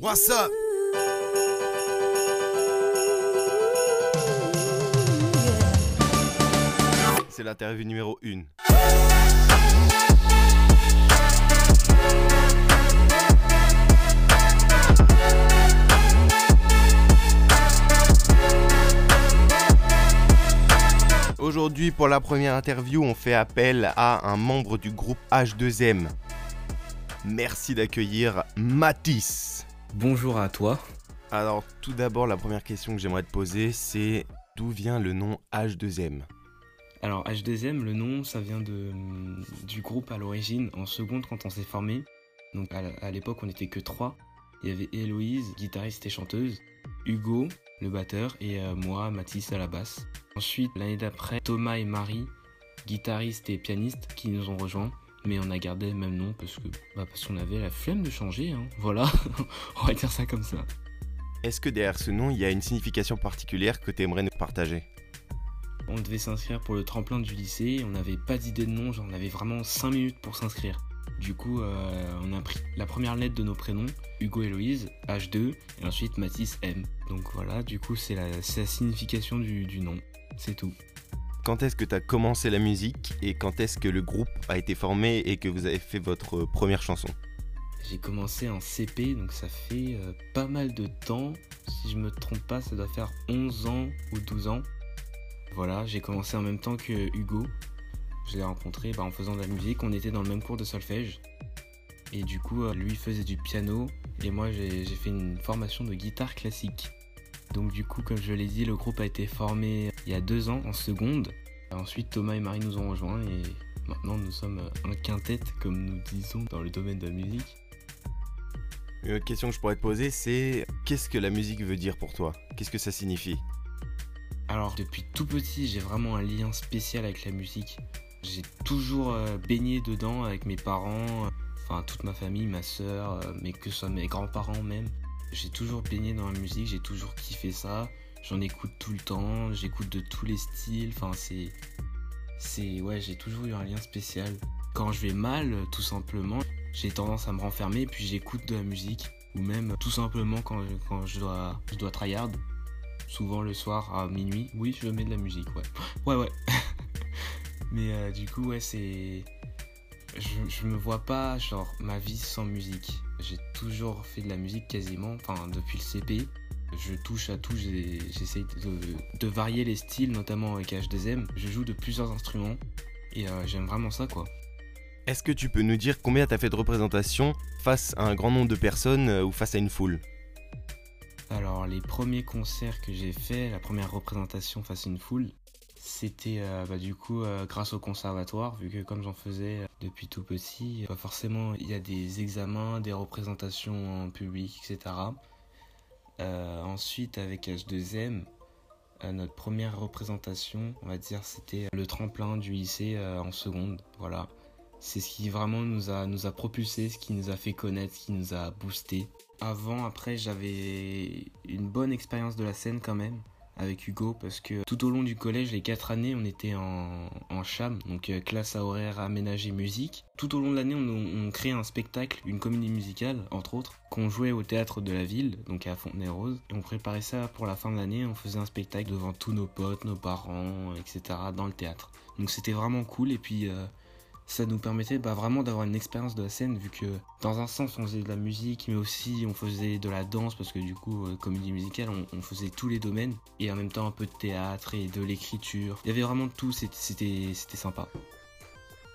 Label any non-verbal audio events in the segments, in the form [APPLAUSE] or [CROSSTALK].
What's up? C'est l'interview numéro 1. Aujourd'hui, pour la première interview, on fait appel à un membre du groupe H2M. Merci d'accueillir Matisse. Bonjour à toi. Alors, tout d'abord, la première question que j'aimerais te poser, c'est d'où vient le nom H2M Alors H2M, le nom, ça vient de, du groupe à l'origine, en seconde quand on s'est formé. Donc à, à l'époque, on n'était que trois. Il y avait Héloïse, guitariste et chanteuse, Hugo, le batteur, et euh, moi, Mathis, à la basse. Ensuite, l'année d'après, Thomas et Marie, guitaristes et pianistes, qui nous ont rejoints. Mais on a gardé le même nom parce que bah, parce qu'on avait la flemme de changer. hein. Voilà, [LAUGHS] on va dire ça comme ça. Est-ce que derrière ce nom, il y a une signification particulière que tu aimerais nous partager? On devait s'inscrire pour le tremplin du lycée, on n'avait pas d'idée de nom, genre on avait vraiment 5 minutes pour s'inscrire. Du coup, euh, on a pris la première lettre de nos prénoms, Hugo et Louise, H2, et ensuite Mathis M. Donc voilà, du coup, c'est la, la signification du, du nom, c'est tout. Quand est-ce que tu as commencé la musique et quand est-ce que le groupe a été formé et que vous avez fait votre première chanson? J'ai commencé en CP, donc ça fait euh, pas mal de temps. Si je me trompe pas, ça doit faire 11 ans ou 12 ans. Voilà, j'ai commencé en même temps que Hugo. Je l'ai rencontré bah, en faisant de la musique. On était dans le même cours de solfège. Et du coup, euh, lui faisait du piano et moi j'ai fait une formation de guitare classique. Donc du coup, comme je l'ai dit, le groupe a été formé il y a deux ans en seconde. Ensuite, Thomas et Marie nous ont rejoints et maintenant nous sommes un quintet, comme nous disons dans le domaine de la musique. Une autre question que je pourrais te poser, c'est qu'est-ce que la musique veut dire pour toi? Qu'est-ce que ça signifie? Alors depuis tout petit, j'ai vraiment un lien spécial avec la musique. J'ai toujours euh, baigné dedans avec mes parents, euh, enfin toute ma famille, ma soeur, mais que ce soit mes grands-parents même. J'ai toujours baigné dans la musique, j'ai toujours kiffé ça. J'en écoute tout le temps, j'écoute de tous les styles, enfin c'est... C'est... Ouais, j'ai toujours eu un lien spécial. Quand je vais mal, tout simplement, j'ai tendance à me renfermer puis j'écoute de la musique. Ou même tout simplement quand, quand je dois, je dois tryhard. Souvent le soir à minuit, oui, je mets de la musique, ouais. [LAUGHS] Ouais, ouais. [LAUGHS] Mais euh, du coup, ouais, c'est. Je, je me vois pas, genre, ma vie sans musique. J'ai toujours fait de la musique quasiment, enfin, depuis le CP. Je touche à tout, j'essaye de, de varier les styles, notamment avec H2M. Je joue de plusieurs instruments et euh, j'aime vraiment ça, quoi. Est-ce que tu peux nous dire combien tu as fait de représentations face à un grand nombre de personnes euh, ou face à une foule? Alors, les premiers concerts que j'ai fait, la première représentation face à une foule, c'était euh, bah, du coup grâce au conservatoire, vu que comme j'en faisais depuis tout petit, pas forcément il y a des examens, des représentations en public, etc. Euh, ensuite, avec H2M, euh, notre première représentation, on va dire, c'était le tremplin du lycée euh, en seconde. Voilà. C'est ce qui vraiment nous a, nous a propulsé, ce qui nous a fait connaître, ce qui nous a boosté. Avant, après, j'avais une bonne expérience de la scène quand même avec Hugo parce que tout au long du collège, les quatre années, on était en, en CHAM, donc euh, classe à horaire aménagée musique. Tout au long de l'année, on, créait un spectacle, une comédie musicale, entre autres, qu'on jouait au théâtre de la ville, donc à Fontenay-Rose. On préparait ça pour la fin de l'année, on faisait un spectacle devant tous nos potes, nos parents, etc. dans le théâtre. Donc c'était vraiment cool et puis euh, ça nous permettait bah, vraiment d'avoir une expérience de la scène vu que dans un sens on faisait de la musique mais aussi on faisait de la danse parce que du coup euh, comédie musicale on, on faisait tous les domaines et en même temps un peu de théâtre et de l'écriture. Il y avait vraiment de tout, c'était- sympa.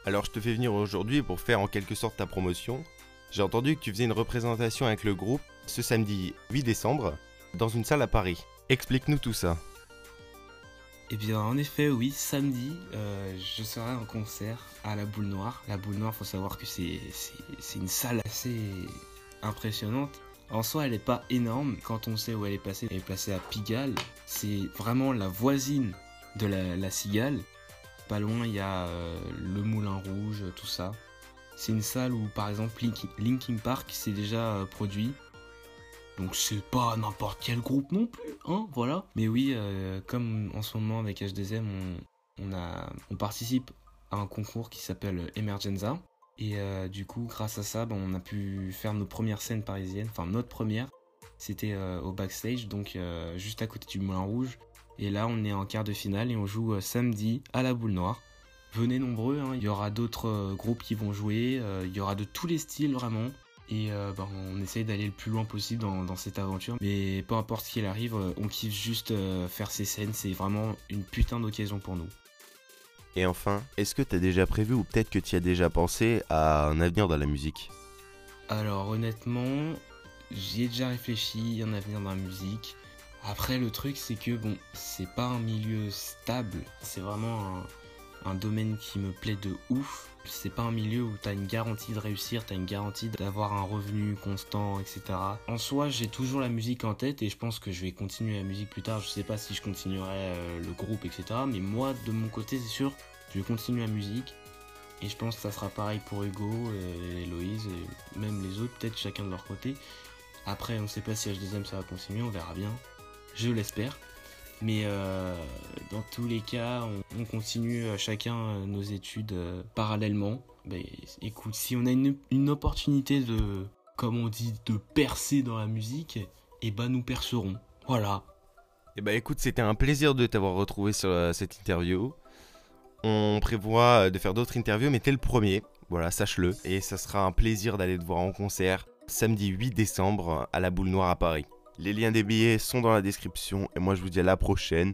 Alors je te fais venir aujourd'hui pour faire en quelque sorte ta promotion. J'ai entendu que tu faisais une représentation avec le groupe ce samedi 8 décembre dans une salle à Paris. Explique-nous tout ça. Eh bien, en effet, oui, samedi, euh, je serai en concert à la Boule Noire. La Boule Noire, faut savoir que c'est une salle assez impressionnante. En soi, elle n'est pas énorme quand on sait où elle est placée. Elle est placée à Pigalle. C'est vraiment la voisine de la, la Cigale. Pas loin, il y a euh, le Moulin Rouge, tout ça. C'est une salle où, par exemple, Linkin, Linkin Park s'est déjà euh, produit. Donc c'est pas n'importe quel groupe non plus, hein, voilà. Mais oui, euh, comme en ce moment avec H2M, on, participe à un concours qui s'appelle Emergenza. Et euh, du coup, grâce à ça, ben, on a pu faire nos premières scènes parisiennes. Enfin, notre première, c'était euh, au backstage, donc juste à côté du Moulin Rouge. Et là, on est en quart de finale et on joue samedi à la Boule Noire. Venez nombreux, hein. il y aura d'autres groupes qui vont jouer, il y aura de tous les styles vraiment. Et ben, on essaye d'aller le plus loin possible dans, dans, cette aventure. Mais peu importe ce qu'il arrive, on kiffe juste faire ces scènes. C'est vraiment une putain d'occasion pour nous. Et enfin, est-ce que tu as déjà prévu ou peut-être que tu as déjà pensé à un avenir dans la musique? Alors honnêtement, j'y ai déjà réfléchi, un avenir dans la musique. Après le truc c'est que bon, c'est pas un milieu stable, c'est vraiment un, domaine qui me plaît de ouf. C'est pas un milieu où t'as une garantie de réussir, t'as une garantie d'avoir un revenu constant, etc. En soi, j'ai toujours la musique en tête et je pense que je vais continuer la musique plus tard. Je sais pas si je continuerai euh, le groupe, etc. Mais moi, de mon côté, c'est sûr, je vais continuer la musique. Et je pense que ça sera pareil pour Hugo, et Héloïse, et même les autres, peut-être chacun de leur côté. Après, on sait pas si H2M ça va continuer, on verra bien. Je l'espère. Mais euh, dans tous les cas, on, continue euh, chacun euh, nos études parallèlement. Bah, écoute, si on a une, opportunité de, comme on dit, de percer dans la musique, et eh ben nous percerons. Voilà. Eh bah écoute, c'était un plaisir de t'avoir retrouvé sur cette interview. On prévoit de faire d'autres interviews, mais t'es le premier. Voilà, sache-le. Et ça sera un plaisir d'aller te voir en concert samedi 8 décembre à la Boule Noire à Paris. Les liens des billets sont dans la description et moi je vous dis à la prochaine.